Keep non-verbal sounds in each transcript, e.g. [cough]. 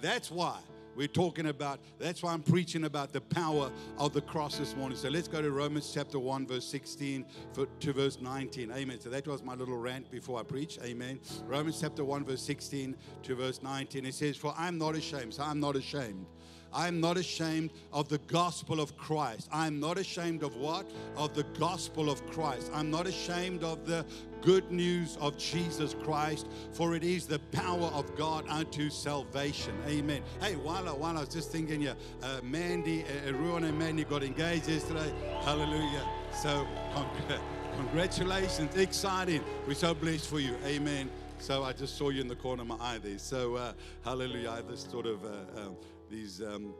That's why we're talking about, that's why I'm preaching about the power of the cross this morning. So let's go to Romans chapter 1, verse 16 to verse 19. Amen. So that was my little rant before I preach. Amen. Romans chapter 1, verse 16 to verse 19. It says, For I'm not ashamed. So I'm not ashamed I'm not ashamed of the gospel of Christ. I'm not ashamed of what? Of the gospel of Christ. I'm not ashamed of the good news of Jesus Christ, for it is the power of God unto salvation. Amen. Hey, while I, while I was just thinking, yeah, uh, Mandy, uh, Ruan and Mandy got engaged yesterday. Hallelujah. So, [laughs] congratulations. Exciting. We're so blessed for you. Amen. So I just saw you in the corner of my eye there. So, uh, hallelujah. I just sort of. Uh, uh these um,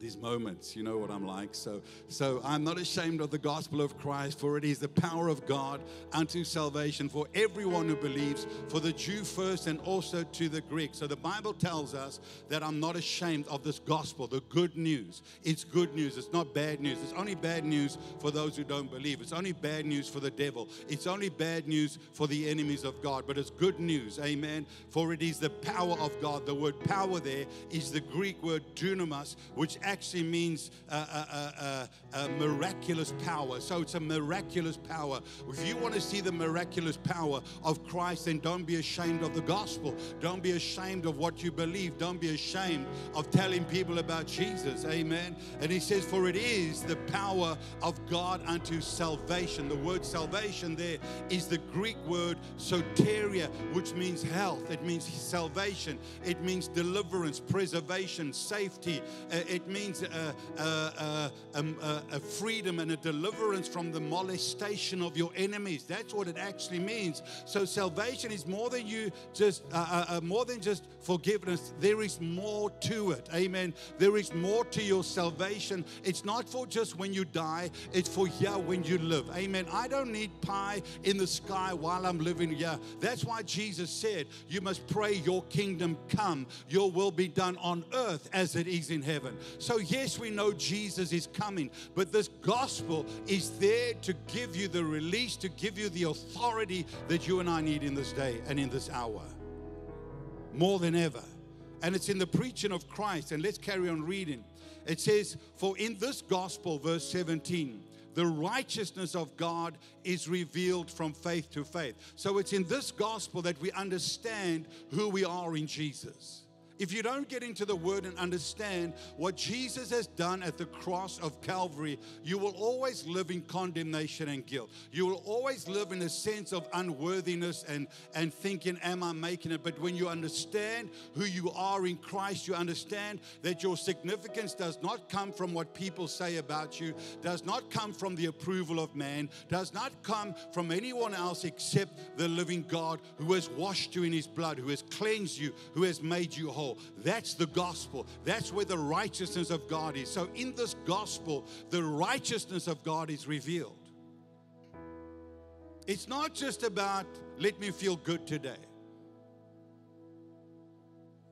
these moments. You know what I'm like. So, so I'm not ashamed of the gospel of Christ, for it is the power of God unto salvation for everyone who believes, for the Jew first and also to the Greek. So the Bible tells us that I'm not ashamed of this gospel, the good news. It's good news. It's not bad news. It's only bad news for those who don't believe. It's only bad news for the devil. It's only bad news for the enemies of God. But it's good news. Amen. For it is the power of God. The word power there is the Greek word dunamis, which actually means a, a, a, a, miraculous power. So it's a miraculous power. If you want to see the miraculous power of Christ, then don't be ashamed of the gospel. Don't be ashamed of what you believe. Don't be ashamed of telling people about Jesus. Amen. And he says, For it is the power of God unto salvation. The word salvation there is the Greek word soteria, which means health. It means salvation. It means deliverance, preservation, safety. Uh, it means a, a, a, a, freedom and a deliverance from the molestation of your enemies. That's what it actually means. So salvation is more than you just uh, uh, uh, more than just forgiveness. There is more to it. Amen. There is more to your salvation. It's not for just when you die. It's for here when you live. Amen. I don't need pie in the sky while I'm living here. That's why Jesus said, "You must pray your kingdom come. Your will be done on earth as it is in heaven." So yes, we know Jesus is coming, but this gospel is there to give you the release, to give you the authority that you and I need in this day and in this hour. More than ever. And it's in the preaching of Christ. And let's carry on reading. It says, For in this gospel, verse 17, the righteousness of God is revealed from faith to faith. So it's in this gospel that we understand who we are in Jesus. If you don't get into the word and understand what Jesus has done at the cross of Calvary, you will always live in condemnation and guilt. You will always live in a sense of unworthiness and, and thinking, Am I making it? But when you understand who you are in Christ, you understand that your significance does not come from what people say about you, does not come from the approval of man, does not come from anyone else except the living God who has washed you in his blood, who has cleansed you, who has made you whole whole. That's the gospel. That's where the righteousness of God is. So, in this gospel, the righteousness of God is revealed. It's not just about, let me feel good today.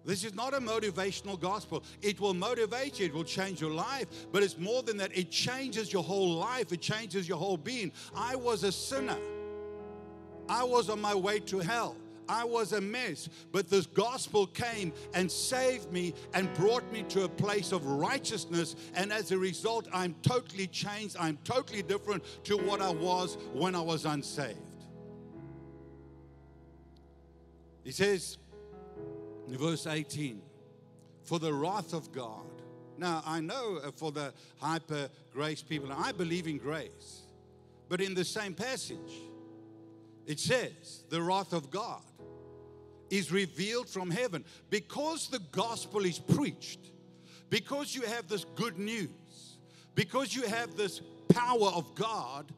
This is not a motivational gospel. It will motivate you, it will change your life, but it's more than that. It changes your whole life, it changes your whole being. I was a sinner, I was on my way to hell. I was a mess, but this gospel came and saved me and brought me to a place of righteousness. And as a result, I'm totally changed. I'm totally different to what I was when I was unsaved. He says in verse 18, For the wrath of God. Now, I know uh, for the hyper grace people, I believe in grace. But in the same passage, it says, the wrath of God is revealed from heaven. Because the gospel is preached, because you have this good news, because you have this power of God,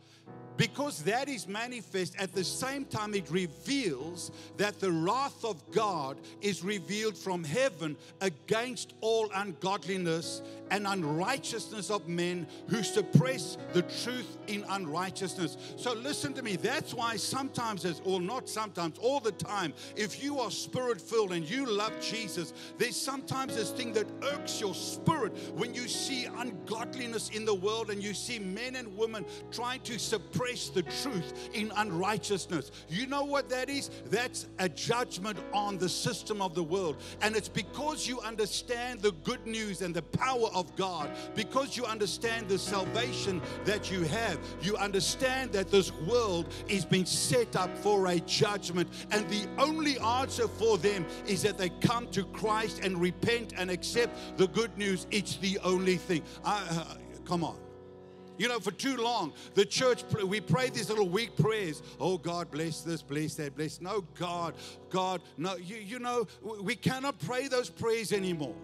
because that is manifest at the same time it reveals that the wrath of God is revealed from heaven against all ungodliness and unrighteousness of men who suppress the truth in unrighteousness. So listen to me. That's why sometimes, as or not sometimes, all the time, if you are spirit filled and you love Jesus, there's sometimes this thing that irks your spirit when you see ungodliness in the world and you see men and women trying to suppress suppress the truth in unrighteousness. You know what that is? That's a judgment on the system of the world. And it's because you understand the good news and the power of God, because you understand the salvation that you have, you understand that this world is being set up for a judgment. And the only answer for them is that they come to Christ and repent and accept the good news. It's the only thing. I, uh, come on. You know, for too long, the church, we pray these little weak prayers. Oh, God, bless this, bless that, bless. No, God, God, no. You, you know, we cannot pray those prayers anymore.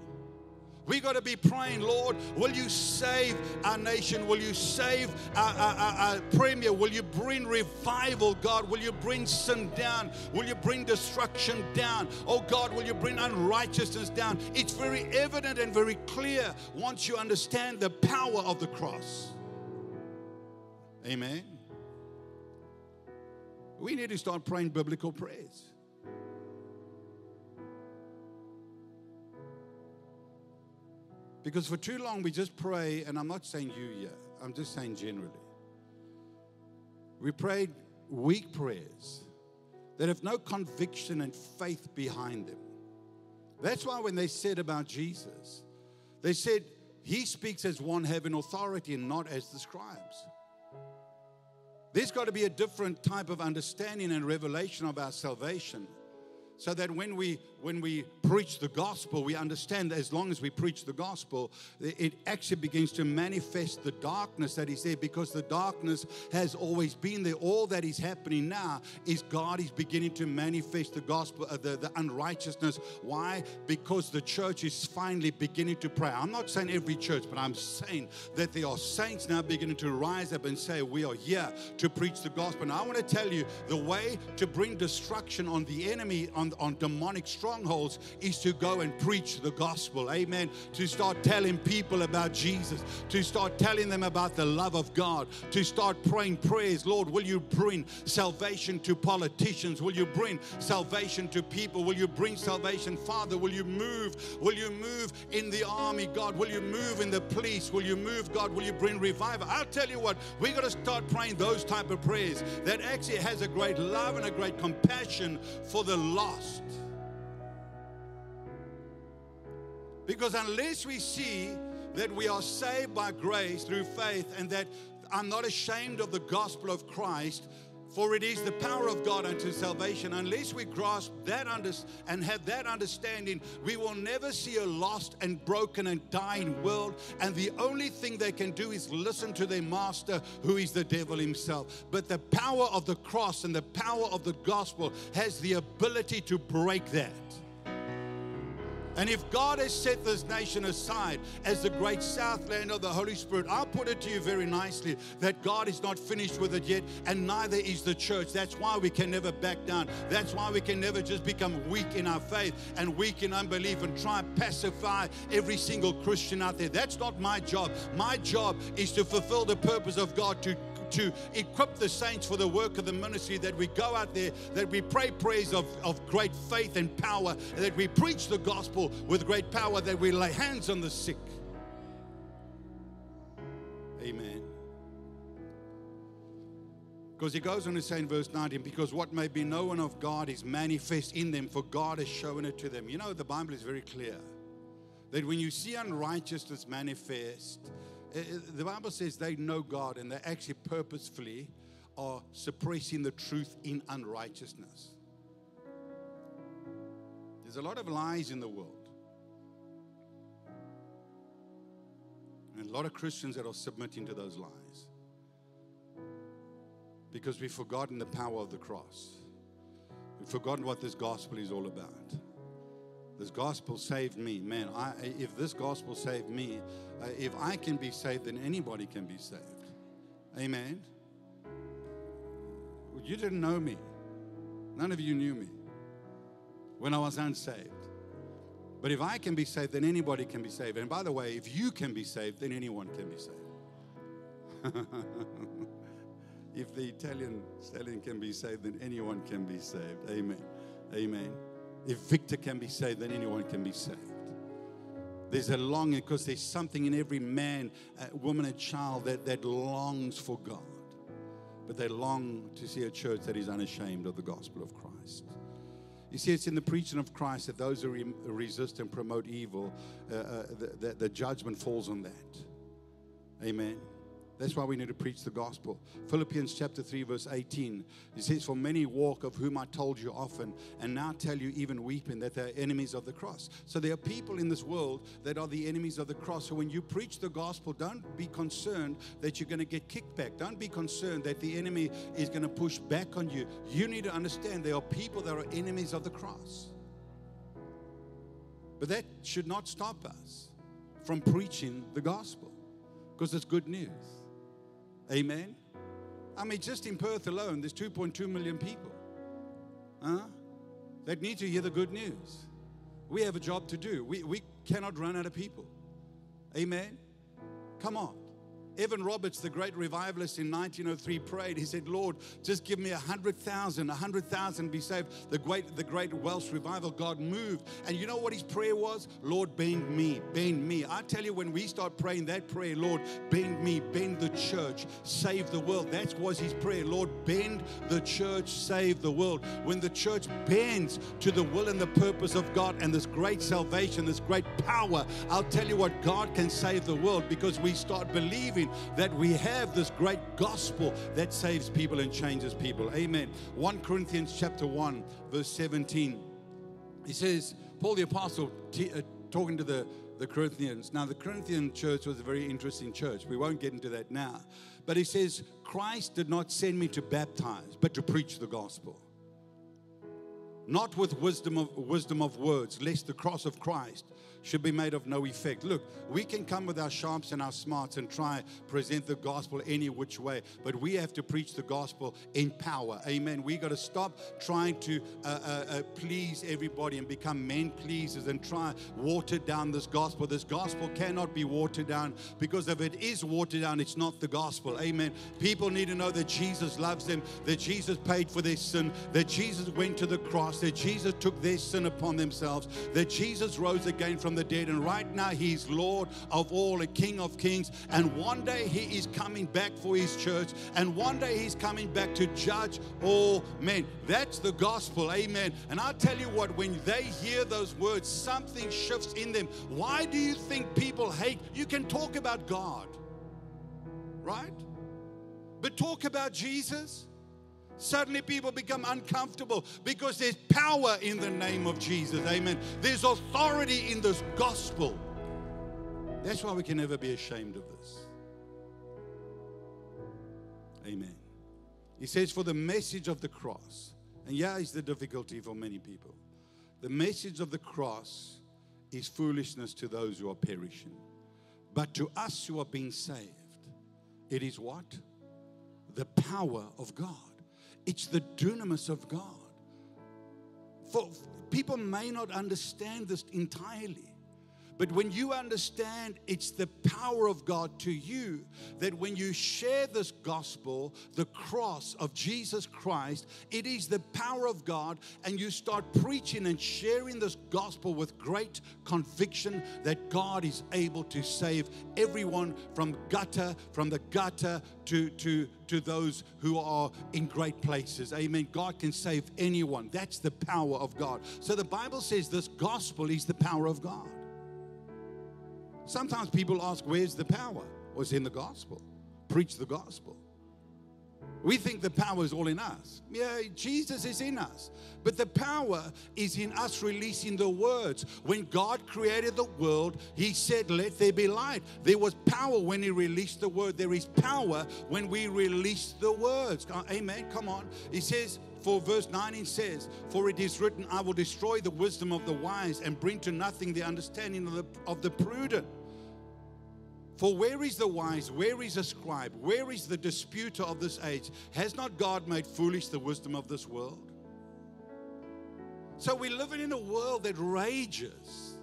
We got to be praying, Lord, will you save our nation? Will you save our, our, our, our, premier? Will you bring revival, God? Will you bring sin down? Will you bring destruction down? Oh, God, will you bring unrighteousness down? It's very evident and very clear once you understand the power of the cross. Amen. We need to start praying biblical prayers. Because for too long we just pray, and I'm not saying you yet, I'm just saying generally. We prayed weak prayers that have no conviction and faith behind them. That's why when they said about Jesus, they said he speaks as one having authority and not as the scribes. There's got to be a different type of understanding and revelation of our salvation so that when we when we preach the gospel we understand that as long as we preach the gospel it actually begins to manifest the darkness that is there because the darkness has always been there. All that is happening now is god is beginning to manifest the gospel uh, the, the unrighteousness. Why? Because the church is finally beginning to pray. I'm not saying every church but i'm saying that there are saints now beginning to rise up and say we are here to preach the gospel. And i want to tell you the way to bring destruction on the enemy on on, demonic strongholds is to go and preach the gospel. Amen. To start telling people about Jesus, to start telling them about the love of God, to start praying prayers. Lord, will you bring salvation to politicians? Will you bring salvation to people? Will you bring salvation, Father? Will you move? Will you move in the army, God? Will you move in the police? Will you move, God? Will you bring revival? I'll tell you what, we got to start praying those type of prayers that actually has a great love and a great compassion for the lost. Because unless we see that we are saved by grace through faith and that I'm not ashamed of the gospel of Christ, for it is the power of God unto salvation. Unless we grasp that under, and have that understanding, we will never see a lost and broken and dying world. And the only thing they can do is listen to their master, who is the devil himself. But the power of the cross and the power of the gospel has the ability to break that. And if God has set this nation aside as the great southland of the Holy Spirit, I'll put it to you very nicely that God is not finished with it yet, and neither is the church. That's why we can never back down. That's why we can never just become weak in our faith and weak in unbelief and try and pacify every single Christian out there. That's not my job. My job is to fulfill the purpose of God to to equip the saints for the work of the ministry, that we go out there, that we pray prayers of, of great faith and power, that we preach the gospel with great power, that we lay hands on the sick. Amen. Because he goes on to say in verse 19, because what may be known of God is manifest in them, for God has shown it to them. You know, the Bible is very clear that when you see unrighteousness manifest, Eh, eh, the Bible says they know God and they actually purposefully are suppressing the truth in unrighteousness. There's a lot of lies in the world. And a lot of Christians that are submitting to those lies. Because we've forgotten the power of the cross. We've forgotten what this gospel is all about. This gospel saved me. Man, I, if this gospel saved me, uh, if I can be saved, then anybody can be saved. Amen. You didn't know me. None of you knew me when I was unsaved. But if I can be saved, then anybody can be saved. And by the way, if you can be saved, then anyone can be saved. [laughs] if the Italian stallion can be saved, then anyone can be saved. Amen. Amen. If Victor can be saved, then anyone can be saved. There's a longing because there's something in every man, uh, woman, and child that, that longs for God. but they long to see a church that is unashamed of the gospel of Christ. You see, it's in the preaching of Christ that those who re- resist and promote evil, uh, uh, the, the, the judgment falls on that. Amen. That's why we need to preach the gospel. Philippians chapter 3, verse 18. It says, For many walk of whom I told you often, and now tell you even weeping, that they're enemies of the cross. So there are people in this world that are the enemies of the cross. So when you preach the gospel, don't be concerned that you're going to get kicked back. Don't be concerned that the enemy is going to push back on you. You need to understand there are people that are enemies of the cross. But that should not stop us from preaching the gospel because it's good news. Amen. I mean, just in Perth alone, there's 2.2 million people huh, that need to hear the good news. We have a job to do. We, we cannot run out of people. Amen. Come on. Evan Roberts, the great revivalist in 1903, prayed. He said, Lord, just give me a hundred thousand, a hundred thousand be saved. The great, the great Welsh revival, God moved. And you know what his prayer was? Lord, bend me, bend me. I tell you, when we start praying that prayer, Lord, bend me, bend the church, save the world. That was his prayer. Lord, bend the church, save the world. When the church bends to the will and the purpose of God and this great salvation, this great power, I'll tell you what, God can save the world because we start believing that we have this great gospel that saves people and changes people. Amen. 1 Corinthians chapter 1, verse 17. He says, Paul the Apostle t- uh, talking to the, the Corinthians. Now, the Corinthian church was a very interesting church. We won't get into that now. But he says, Christ did not send me to baptize, but to preach the gospel. Not with wisdom of, wisdom of words, lest the cross of Christ should be made of no effect. Look, we can come with our sharps and our smarts and try present the gospel any which way, but we have to preach the gospel in power. Amen. We got to stop trying to uh, uh, uh, please everybody and become men pleasers and try water down this gospel. This gospel cannot be watered down because if it is watered down, it's not the gospel. Amen. People need to know that Jesus loves them, that Jesus paid for their sin, that Jesus went to the cross, that Jesus took their sin upon themselves, that Jesus rose again from from the dead. And right now, He's Lord of all, a King of kings. And one day, He is coming back for His church. And one day, He's coming back to judge all men. That's the gospel. Amen. And i tell you what, when they hear those words, something shifts in them. Why do you think people hate? You can talk about God, right? But talk about Jesus. Suddenly people become uncomfortable because there's power in the name of Jesus. Amen. There's authority in this gospel. That's why we can never be ashamed of this. Amen. He says, For the message of the cross, and yeah, it's the difficulty for many people. The message of the cross is foolishness to those who are perishing. But to us who are being saved, it is what? The power of God. It's the dunamis of God. For people may not understand this entirely. But when you understand it's the power of God to you, that when you share this gospel, the cross of Jesus Christ, it is the power of God, and you start preaching and sharing this gospel with great conviction that God is able to save everyone from gutter, from the gutter to, to, to those who are in great places. Amen. God can save anyone. That's the power of God. So the Bible says this gospel is the power of God. Sometimes people ask, Where's the power? Well, it's in the gospel. Preach the gospel. We think the power is all in us. Yeah, Jesus is in us. But the power is in us releasing the words. When God created the world, He said, Let there be light. There was power when He released the word. There is power when we release the words. Amen. Come on. He says, for verse 19 says, For it is written, I will destroy the wisdom of the wise and bring to nothing the understanding of the, of the prudent. For where is the wise? Where is a scribe? Where is the disputer of this age? Has not God made foolish the wisdom of this world? So we're living in a world that rages.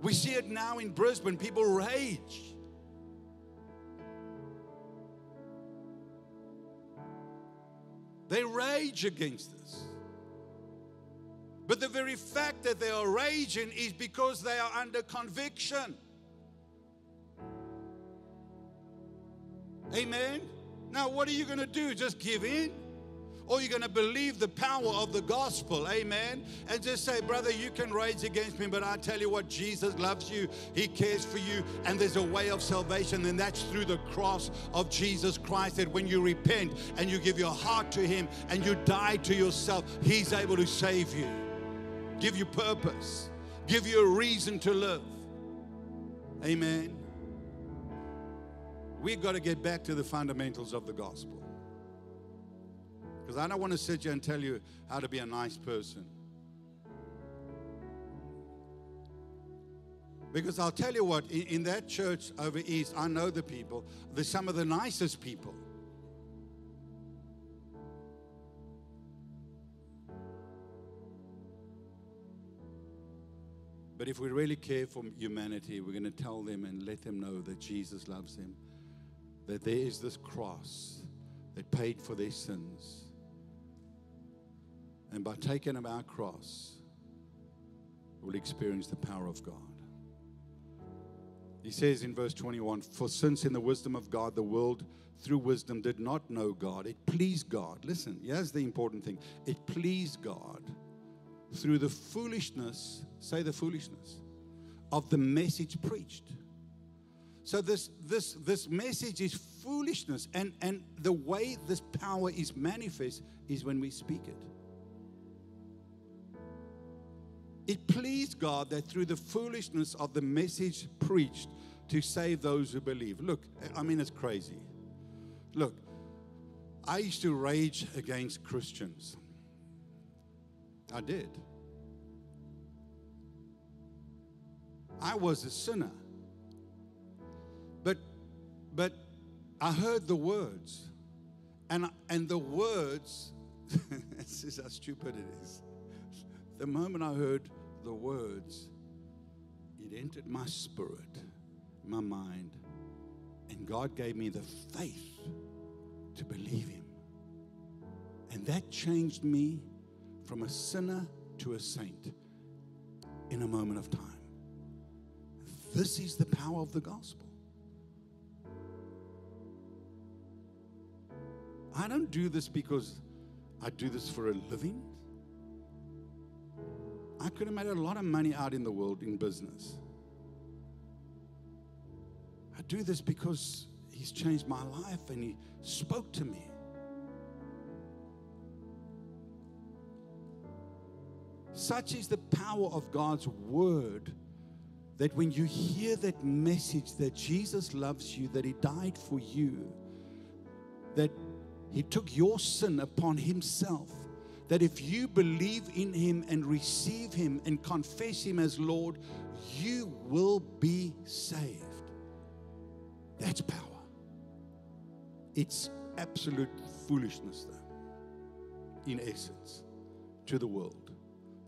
We see it now in Brisbane. People rage. They rage against us. But the very fact that they are raging is because they are under conviction. Amen. Now, what are you going to do? Just give in? or you're going to believe the power of the gospel. Amen. And just say, brother, you can rage against me, but I tell you what, Jesus loves you. He cares for you. And there's a way of salvation, and that's through the cross of Jesus Christ. That when you repent and you give your heart to Him and you die to yourself, He's able to save you, give you purpose, give you a reason to live. Amen. We've got to get back to the fundamentals of the gospel. Because I don't want to sit here and tell you how to be a nice person. Because I'll tell you what, in, in, that church over east, I know the people. They're some of the nicest people. But if we really care for humanity, we're going to tell them and let them know that Jesus loves them, that there is this cross that paid for their sins and by taking up our cross, we'll experience the power of God. He says in verse 21 For since in the wisdom of God, the world through wisdom did not know God, it pleased God. Listen, here's the important thing it pleased God through the foolishness, say the foolishness, of the message preached. So this this this message is foolishness, and and the way this power is manifest is when we speak it. It pleased God that through the foolishness of the message preached to save those who believe. Look, I mean, it's crazy. Look, I used to rage against Christians. I did. I was a sinner. But I heard the words. And and the words [laughs] this is how stupid it is. The moment I heard the words, it entered my spirit, my mind, and God gave me the faith to believe Him. And that changed me from a sinner to a saint in a moment of time. This is the power of the gospel. I don't do this because I do this for a living. I could have made a lot of money out in the world in business. I do this because He's changed my life and He spoke to me. Such is the power of God's word that when you hear that message that Jesus loves you, that He died for you, that He took your sin upon Himself that if you believe in Him and receive Him and confess Him as Lord, you will be saved. That's power. It's absolute foolishness, though, in essence, to the world,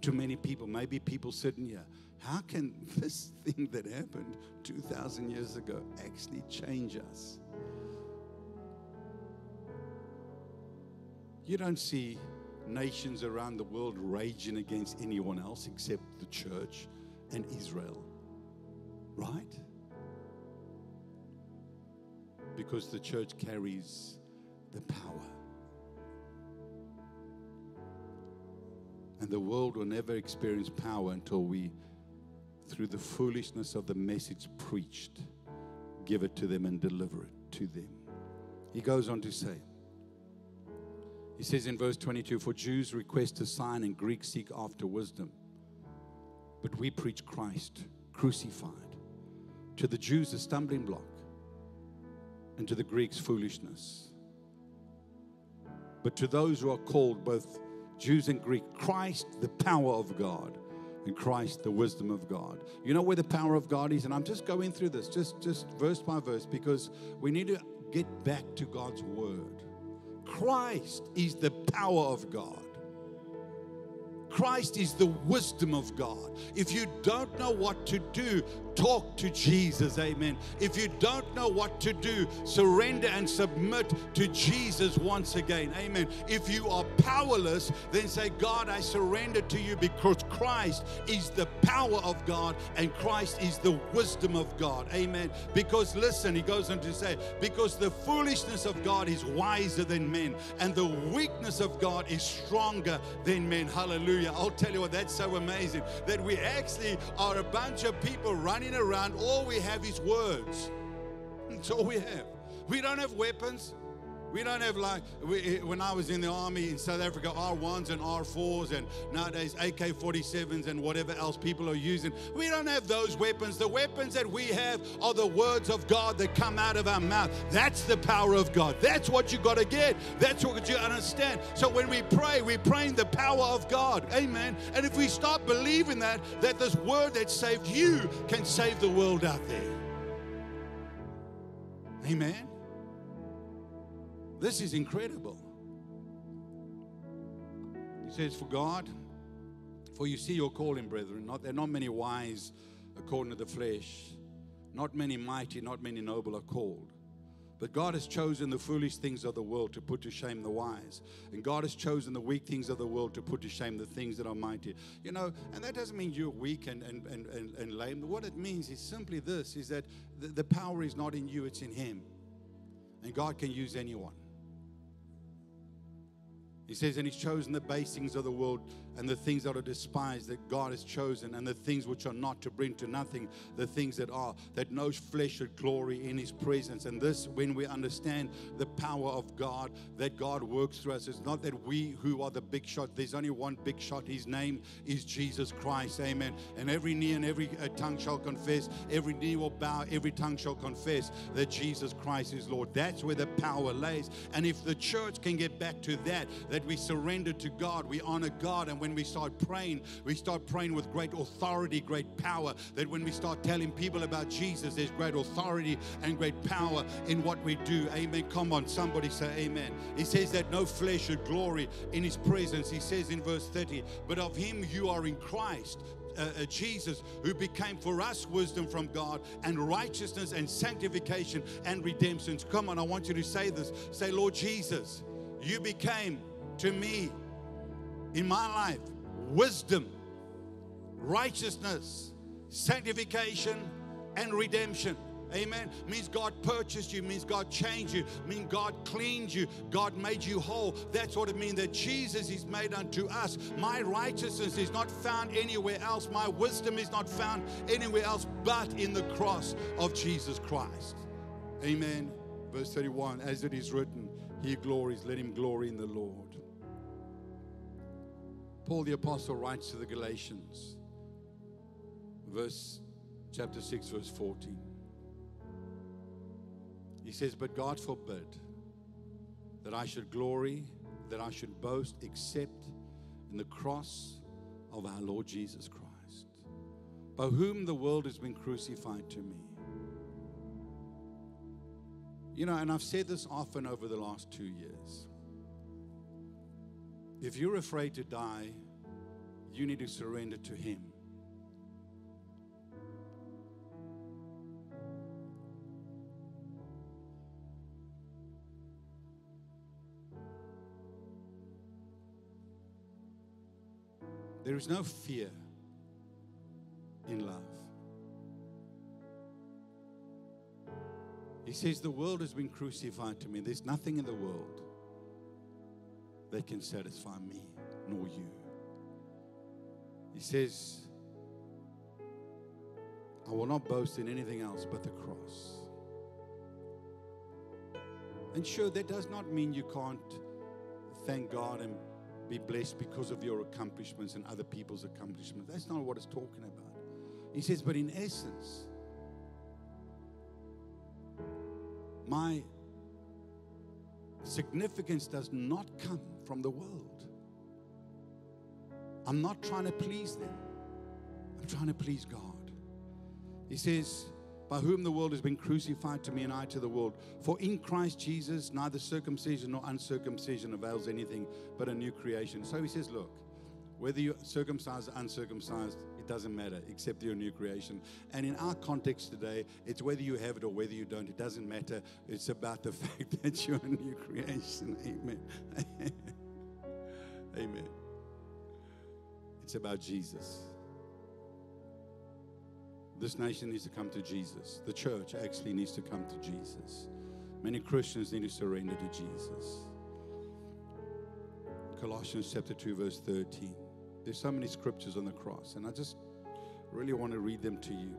to many people. Maybe people sitting here. How can [laughs] this thing that happened 2,000 years ago actually change us? You don't see nations around the world raging against anyone else except the church and Israel. Right? Because the church carries the power. And the world will never experience power until we, through the foolishness of the message preached, give it to them and deliver it to them. He goes on to say, he says in verse 22 For Jews request a sign and Greeks seek after wisdom. But we preach Christ crucified. To the Jews, a stumbling block, and to the Greeks, foolishness. But to those who are called, both Jews and Greek, Christ, the power of God, and Christ, the wisdom of God. You know where the power of God is? And I'm just going through this, just, just verse by verse, because we need to get back to God's word. Christ is the power of God. Christ is the wisdom of God. If you don't know what to do, talk to Jesus. Amen. If you don't know what to do, surrender and submit to Jesus once again. Amen. If you are powerless, then say, God, I surrender to you because Christ is the power of God and Christ is the wisdom of God. Amen. Because listen, he goes on to say, because the foolishness of God is wiser than men, and the weakness of God is stronger than men. Hallelujah. I'll tell you what, that's so amazing that we actually are a bunch of people running around. All we have is words. [laughs] That's all we have. We don't have weapons. We don't have like we, when I was in the army in South Africa, R1s and R4s, and nowadays AK 47s and whatever else people are using. We don't have those weapons. The weapons that we have are the words of God that come out of our mouth. That's the power of God. That's what you got to get. That's what you understand. So when we pray, we're praying the power of God. Amen. And if we start believing that, that this word that saved you can save the world out there. Amen. This is incredible. He says, For God, for you see your calling, brethren. Not, there are not many wise according to the flesh, not many mighty, not many noble are called. But God has chosen the foolish things of the world to put to shame the wise. And God has chosen the weak things of the world to put to shame the things that are mighty. You know, and that doesn't mean you're weak and, and, and, and, and lame. What it means is simply this is that the, the power is not in you, it's in Him. And God can use anyone. He says, and he's chosen the basings of the world and the things that are despised that God has chosen, and the things which are not to bring to nothing the things that are, that no flesh should glory in his presence. And this, when we understand the power of God, that God works through us, it's not that we who are the big shot, there's only one big shot. His name is Jesus Christ. Amen. And every knee and every uh, tongue shall confess, every knee will bow, every tongue shall confess that Jesus Christ is Lord. That's where the power lays. And if the church can get back to that, that we surrender to God, we honor God, and when we start praying, we start praying with great authority, great power. That when we start telling people about Jesus, there's great authority and great power in what we do. Amen. Come on, somebody say amen. He says that no flesh should glory in his presence. He says in verse 30, but of him you are in Christ, uh, uh, Jesus, who became for us wisdom from God and righteousness and sanctification and redemption. Come on, I want you to say this. Say, Lord Jesus, you became to me in my life wisdom, righteousness, sanctification, and redemption. Amen. Means God purchased you, means God changed you, means God cleaned you, God made you whole. That's what it means that Jesus is made unto us. My righteousness is not found anywhere else, my wisdom is not found anywhere else but in the cross of Jesus Christ. Amen. Verse 31 As it is written, He glories, let him glory in the Lord. Paul the apostle writes to the Galatians, verse chapter 6, verse 14. He says, But God forbid that I should glory, that I should boast, except in the cross of our Lord Jesus Christ, by whom the world has been crucified to me. You know, and I've said this often over the last two years. If you're afraid to die, you need to surrender to Him. There is no fear in love. He says, The world has been crucified to me. There's nothing in the world that can satisfy me nor you. He says, I will not boast in anything else but the cross. And sure, that does not mean you can't thank God and be blessed because of your accomplishments and other people's accomplishments. That's not what it's talking about. He says, but in essence, my significance does not come from the world. I'm not trying to please them, I'm trying to please God. He says, by whom the world has been crucified to me and I to the world. For in Christ Jesus, neither circumcision nor uncircumcision avails anything but a new creation. So he says, Look, whether you're circumcised or uncircumcised, doesn't matter, except you're a new creation. And in our context today, it's whether you have it or whether you don't. It doesn't matter. It's about the [laughs] fact that you're a new creation. Amen. [laughs] Amen. It's about Jesus. This nation needs to come to Jesus. The church actually needs to come to Jesus. Many Christians need to surrender to Jesus. Colossians chapter 2, verse 13. There's so many scriptures on the cross, and I just really want to read them to you.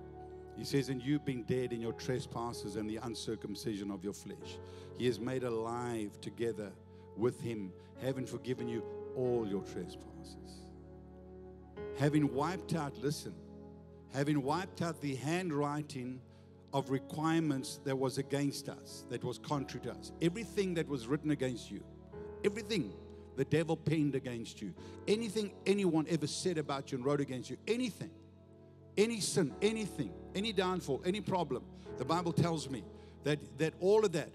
He says, And you've been dead in your trespasses and the uncircumcision of your flesh. He has made alive together with him, having forgiven you all your trespasses. Having wiped out, listen, having wiped out the handwriting of requirements that was against us, that was contrary to us. Everything that was written against you, everything the devil penned against you, anything anyone ever said about you and wrote against you, anything, any sin, anything, any downfall, any problem, the Bible tells me that, that all of that,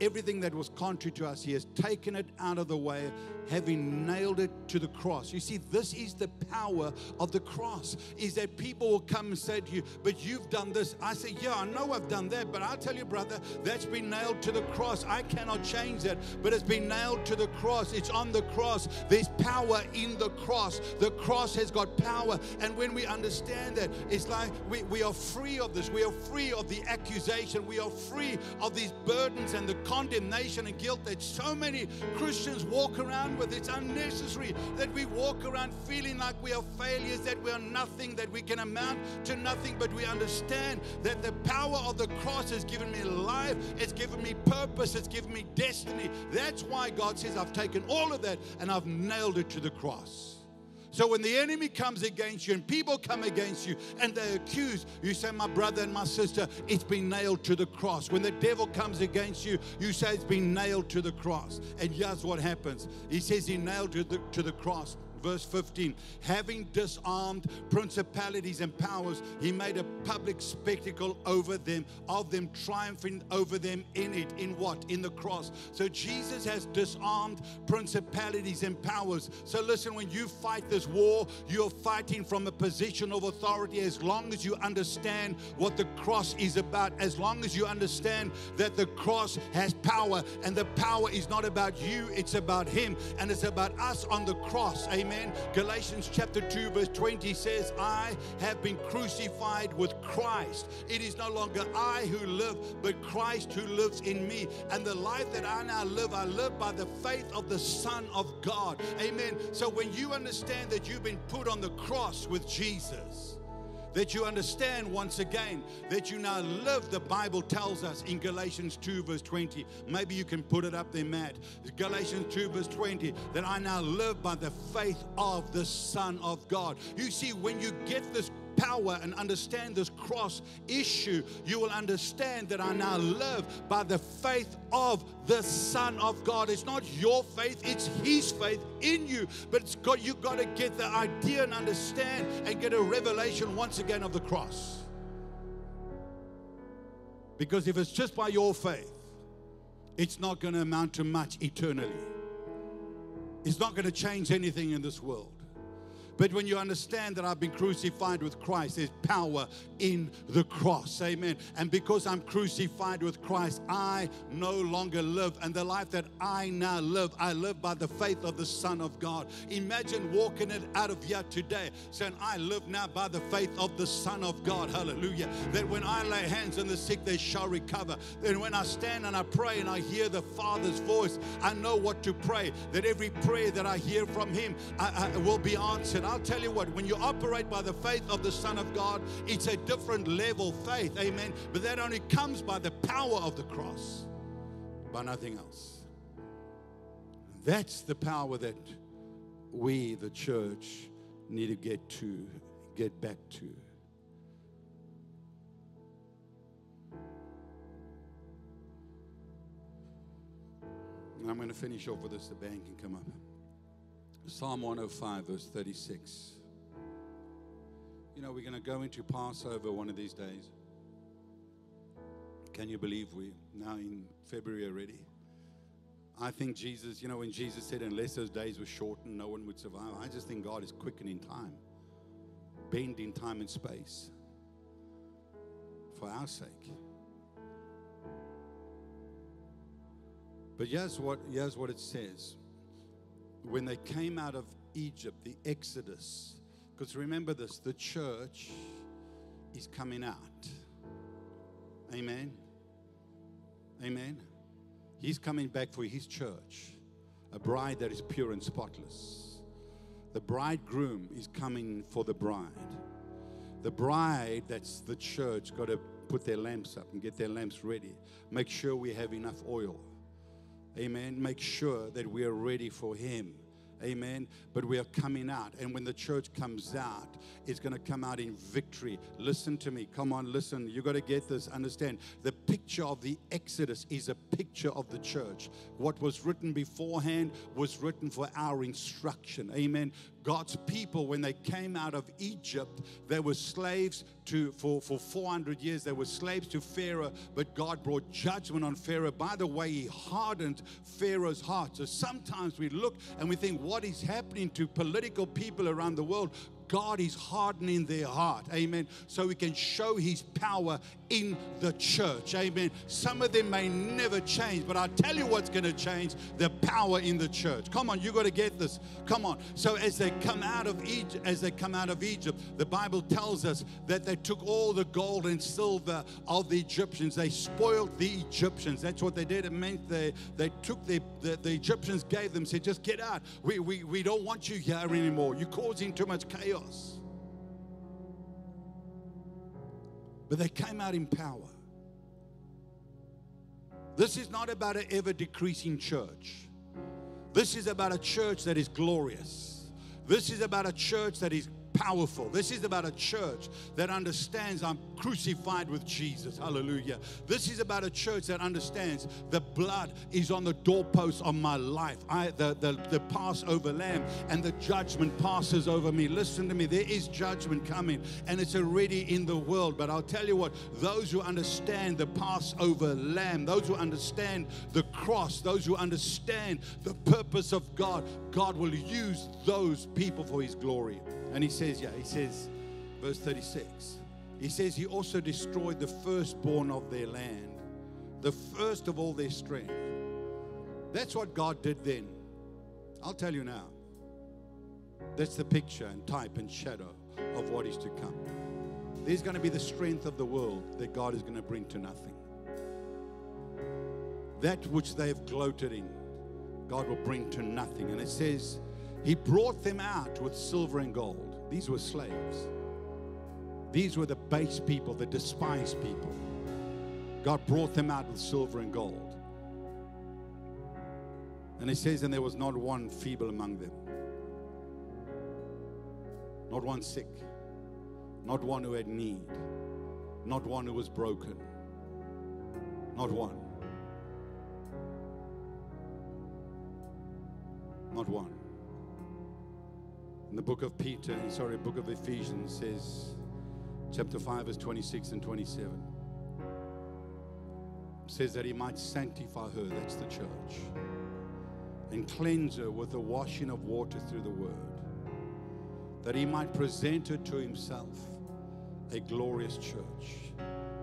everything that was contrary to us, He has taken it out of the way having nailed it to the cross. You see, this is the power of the cross, is that people will come and say to you, but you've done this. I say, yeah, I know I've done that, but I'll tell you, brother, that's been nailed to the cross. I cannot change that, but it's been nailed to the cross. It's on the cross. There's power in the cross. The cross has got power. And when we understand that, it's like we, we are free of this. We are free of the accusation. We are free of these burdens and the condemnation and guilt that so many Christians walk around with. It's unnecessary that we walk around feeling like we are failures, that we are nothing, that we can amount to nothing, but we understand that the power of the cross has given me life, it's given me purpose, it's given me destiny. That's why God says, I've taken all of that and I've nailed it to the cross. So when the enemy comes against you and people come against you and they accuse, you say, My brother and my sister, it's been nailed to the cross. When the devil comes against you, you say it's been nailed to the cross. And here's what happens He says he nailed to the, to the cross verse 15 having disarmed principalities and powers he made a public spectacle over them of them triumphing over them in it in what? In the cross. So jesus has disarmed principalities and powers. So listen when you fight this war you're fighting from a position of authority as long as you understand what the cross is about as long as you understand that the cross has power and the power is not about you it's about him and it's about us on the cross. Amen Amen. Galatians chapter 2, verse 20 says, I have been crucified with Christ. It is no longer I who live, but Christ who lives in me. And the life that I now live, I live by the faith of the Son of God. Amen. So when you understand that you've been put on the cross with Jesus, that you understand once again that you now live, the Bible tells us in Galatians 2, verse 20. Maybe you can put it up there, Matt. Galatians 2, verse 20, that I now live by the faith of the Son of God. You see, when you get this power and understand this cross issue, you will understand that I now live by the faith of the Son of God. It's not your faith, it's His faith in you. But it's got you got to get the idea and understand and get a revelation once again of the cross. Because if it's just by your faith, it's not going to amount to much eternally. It's not going to change anything in this world. But when you understand that I've been crucified with Christ, there's power in the cross. Amen. And because I'm crucified with Christ, I no longer live. And the life that I now live, I live by the faith of the Son of God. Imagine walking it out of here today, saying, I live now by the faith of the Son of God. Hallelujah. That when I lay hands on the sick, they shall recover. Then when I stand and I pray and I hear the Father's voice, I know what to pray. That every prayer that I hear from Him I, I will be answered. I'll tell you what, when you operate by the faith of the Son of God, it's a different level faith. Amen. But that only comes by the power of the cross, by nothing else. That's the power that we, the church, need to get to, get back to. And I'm going to finish off with this. The band can come up. Psalm 105, verse 36. You know, we're going to go into Passover one of these days. Can you believe we're now in February already? I think Jesus, you know, when Jesus said, unless those days were shortened, no one would survive, I just think God is quickening time. bending time and space for our sake. But here's what, here's what it says. When they came out of Egypt, the Exodus, because remember this the church is coming out. Amen. Amen. He's coming back for his church, a bride that is pure and spotless. The bridegroom is coming for the bride. The bride, that's the church, got to put their lamps up and get their lamps ready. Make sure we have enough oil. Amen. Make sure that we are ready for Him. Amen. But we are coming out. And when the church comes out, it's going to come out in victory. Listen to me. Come on, listen. You got to get this. Understand. The picture of the Exodus is a picture of the church. What was written beforehand was written for our instruction. Amen. God's people, when they came out of Egypt, they were slaves to, for, for 400 years, they were slaves to Pharaoh, but God brought judgment on Pharaoh. By the way, he hardened Pharaoh's heart. So sometimes we look and we think, what is happening to political people around the world? God is hardening their heart. Amen. So we can show his power in the church. Amen. Some of them may never change, but I'll tell you what's going to change the power in the church. Come on, you got to get this. Come on. So as they come out of Egypt, as they come out of Egypt, the Bible tells us that they took all the gold and silver of the Egyptians. They spoiled the Egyptians. That's what they did. It meant they, they took the, the, the Egyptians gave them, said, just get out. We, we, we don't want you here anymore. You're causing too much chaos. But they came out in power. This is not about an ever decreasing church. This is about a church that is glorious. This is about a church that is powerful. This is about a church that understands I'm crucified with Jesus. Hallelujah. This is about a church that understands the blood is on the doorpost of my life. I the, the, the Passover lamb and the judgment passes over me. Listen to me, there is judgment coming and it's already in the world. But I'll tell you what, those who understand the Passover lamb, those who understand the cross, those who understand the purpose of God, God will use those people for his glory. And he says, yeah, he says, verse 36, he says, He also destroyed the firstborn of their land, the first of all their strength. That's what God did then. I'll tell you now. That's the picture and type and shadow of what is to come. There's going to be the strength of the world that God is going to bring to nothing. That which they have gloated in, God will bring to nothing. And it says, He brought them out with silver and gold. These were slaves. These were the base people, the despised people. God brought them out with silver and gold. And he says, and there was not one feeble among them, not one sick, not one who had need, not one who was broken, not one. Not one. In the book of Peter, sorry, book of Ephesians says, chapter 5, verse 26 and 27, says that he might sanctify her, that's the church, and cleanse her with the washing of water through the word, that he might present her to himself a glorious church.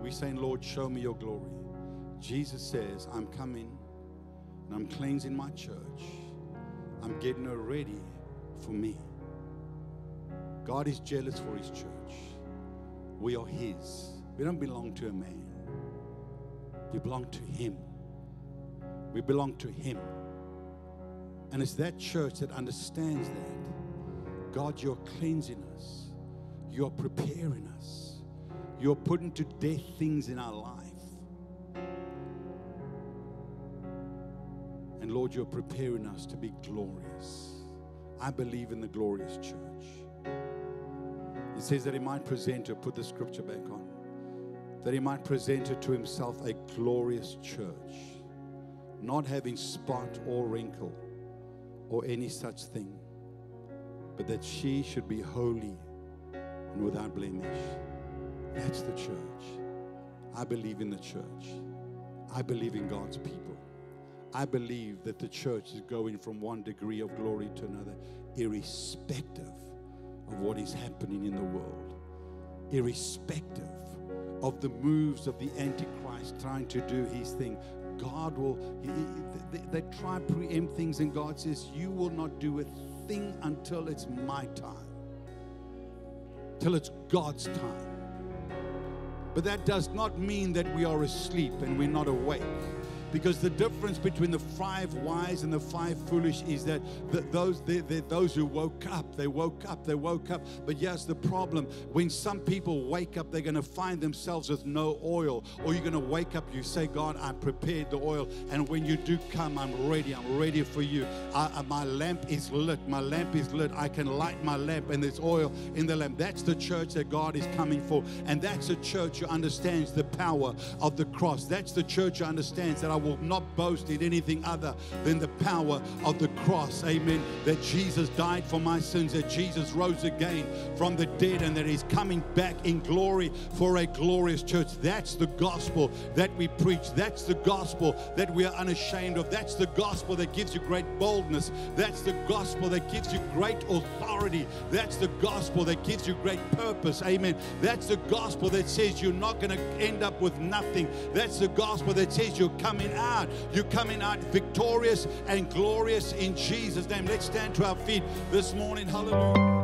We saying, Lord, show me your glory. Jesus says, I'm coming and I'm cleansing my church. I'm getting her ready for me. God is jealous for his church. We are his. We don't belong to a man. We belong to him. We belong to him. And it's that church that understands that. God, you're cleansing us. You're preparing us. You're putting to death things in our life. And Lord, you're preparing us to be glorious. I believe in the glorious church. It says that he might present her, put the scripture back on, that he might present her to himself a glorious church, not having spot or wrinkle or any such thing, but that she should be holy and without blemish. That's the church. I believe in the church. I believe in God's people. I believe that the church is going from one degree of glory to another, irrespective of what is happening in the world, irrespective of the moves of the Antichrist trying to do his thing. God will, he, they, they try preempt things, and God says, You will not do a thing until it's my time, till it's God's time. But that does not mean that we are asleep and we're not awake. Because the difference between the five wise and the five foolish is that the, those they, they, those who woke up, they woke up, they woke up. But yes, the problem when some people wake up, they're going to find themselves with no oil, or you're going to wake up. You say, God, I prepared the oil, and when you do come, I'm ready. I'm ready for you. I, my lamp is lit. My lamp is lit. I can light my lamp, and there's oil in the lamp. That's the church that God is coming for, and that's a church who understands the power of the cross. That's the church who understands that I will not boast in anything other than the power of the cross. Amen. That Jesus died for my sins, that Jesus rose again from the dead, and that He's coming back in glory for a glorious church. That's the gospel that we preach. That's the gospel that we are unashamed of. That's the gospel that gives you great boldness. That's the gospel that gives you great authority. That's the gospel that gives you great purpose. Amen. That's the gospel that says you're not going to end up with nothing. That's the gospel that says you're coming out. You're coming out victorious and glorious in Jesus' name. Let's stand to our feet this morning. Hallelujah.